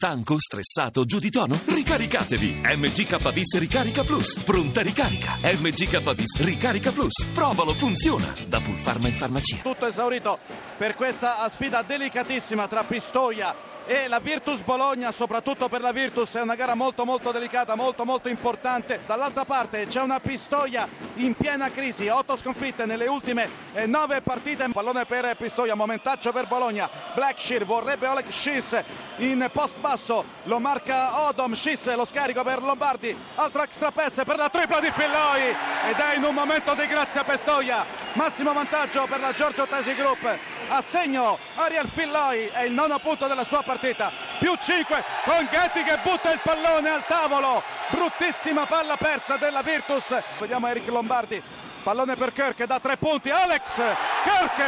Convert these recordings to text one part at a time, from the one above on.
Stanco, stressato, giù di tono? Ricaricatevi! MGKBIS Ricarica Plus. Pronta ricarica. MGKBIS Ricarica Plus. Provalo, funziona. Da Pulpharma in farmacia. Tutto esaurito per questa sfida delicatissima tra Pistoia e la Virtus Bologna, soprattutto per la Virtus, è una gara molto molto delicata, molto molto importante. Dall'altra parte c'è una Pistoia in piena crisi, otto sconfitte nelle ultime eh, nove partite. Pallone per Pistoia, momentaccio per Bologna. Blackshear vorrebbe Oleg Schiss in post basso, lo marca Odom, Schiss lo scarico per Lombardi, altro extra pass per la tripla di Filloi ed è in un momento di grazia Pistoia. Massimo vantaggio per la Giorgio Tesi Group. A segno Ariel Filloi è il nono punto della sua partita. Più 5 con Ghetti che butta il pallone al tavolo. Bruttissima palla persa della Virtus. Vediamo Eric Lombardi. Pallone per Kirk da tre punti. Alex Kirk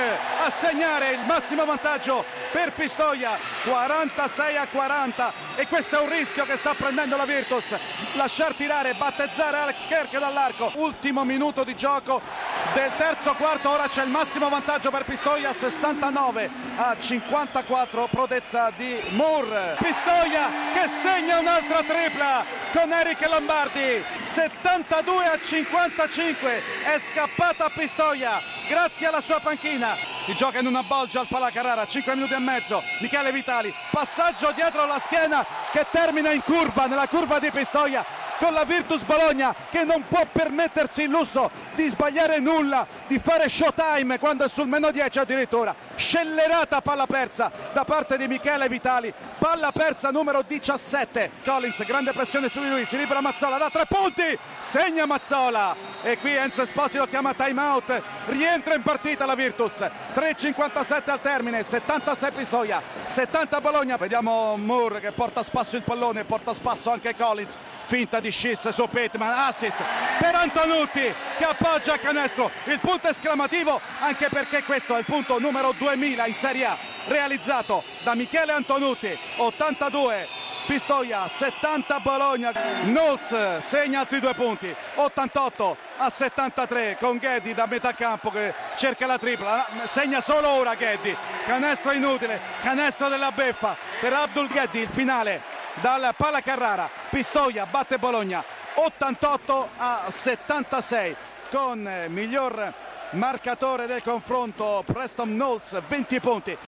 a segnare il massimo vantaggio per Pistoia. 46 a 40 e questo è un rischio che sta prendendo la Virtus. Lasciar tirare battezzare Alex Kirk dall'arco. Ultimo minuto di gioco del terzo quarto ora c'è il massimo vantaggio per Pistoia 69 a 54 prodezza di Moore. Pistoia che segna un'altra tripla con Eric Lombardi 72 a 55 è scappata Pistoia grazie alla sua panchina. Si gioca in una bolgia al Palacarrara 5 minuti e mezzo Michele Vitali passaggio dietro la schiena che termina in curva nella curva di Pistoia con la Virtus Bologna che non può permettersi il lusso di sbagliare nulla, di fare showtime quando è sul meno 10 addirittura. Scellerata palla persa da parte di Michele Vitali, palla persa numero 17. Collins, grande pressione su di lui, si libera Mazzola da tre punti, segna Mazzola e qui Enzo Esposito chiama time out, rientra in partita la Virtus. 3.57 al termine, 76 Pisoia, 70 Bologna. Vediamo Moore che porta a spasso il pallone, porta a spasso anche Collins, finta di Schiss su Pittman, assist per Antonutti che appoggia canestro, il punto esclamativo anche perché questo è il punto numero 2000 in Serie A realizzato da Michele Antonutti, 82 Pistoia 70 Bologna. Knowles segna altri due punti 88 a 73 con Geddi da metà campo che cerca la tripla. Segna solo ora Geddi canestro inutile canestro della beffa per Abdul Geddi il finale dal Pala Carrara Pistoia batte Bologna 88 a 76 con miglior marcatore del confronto Preston Knowles 20 punti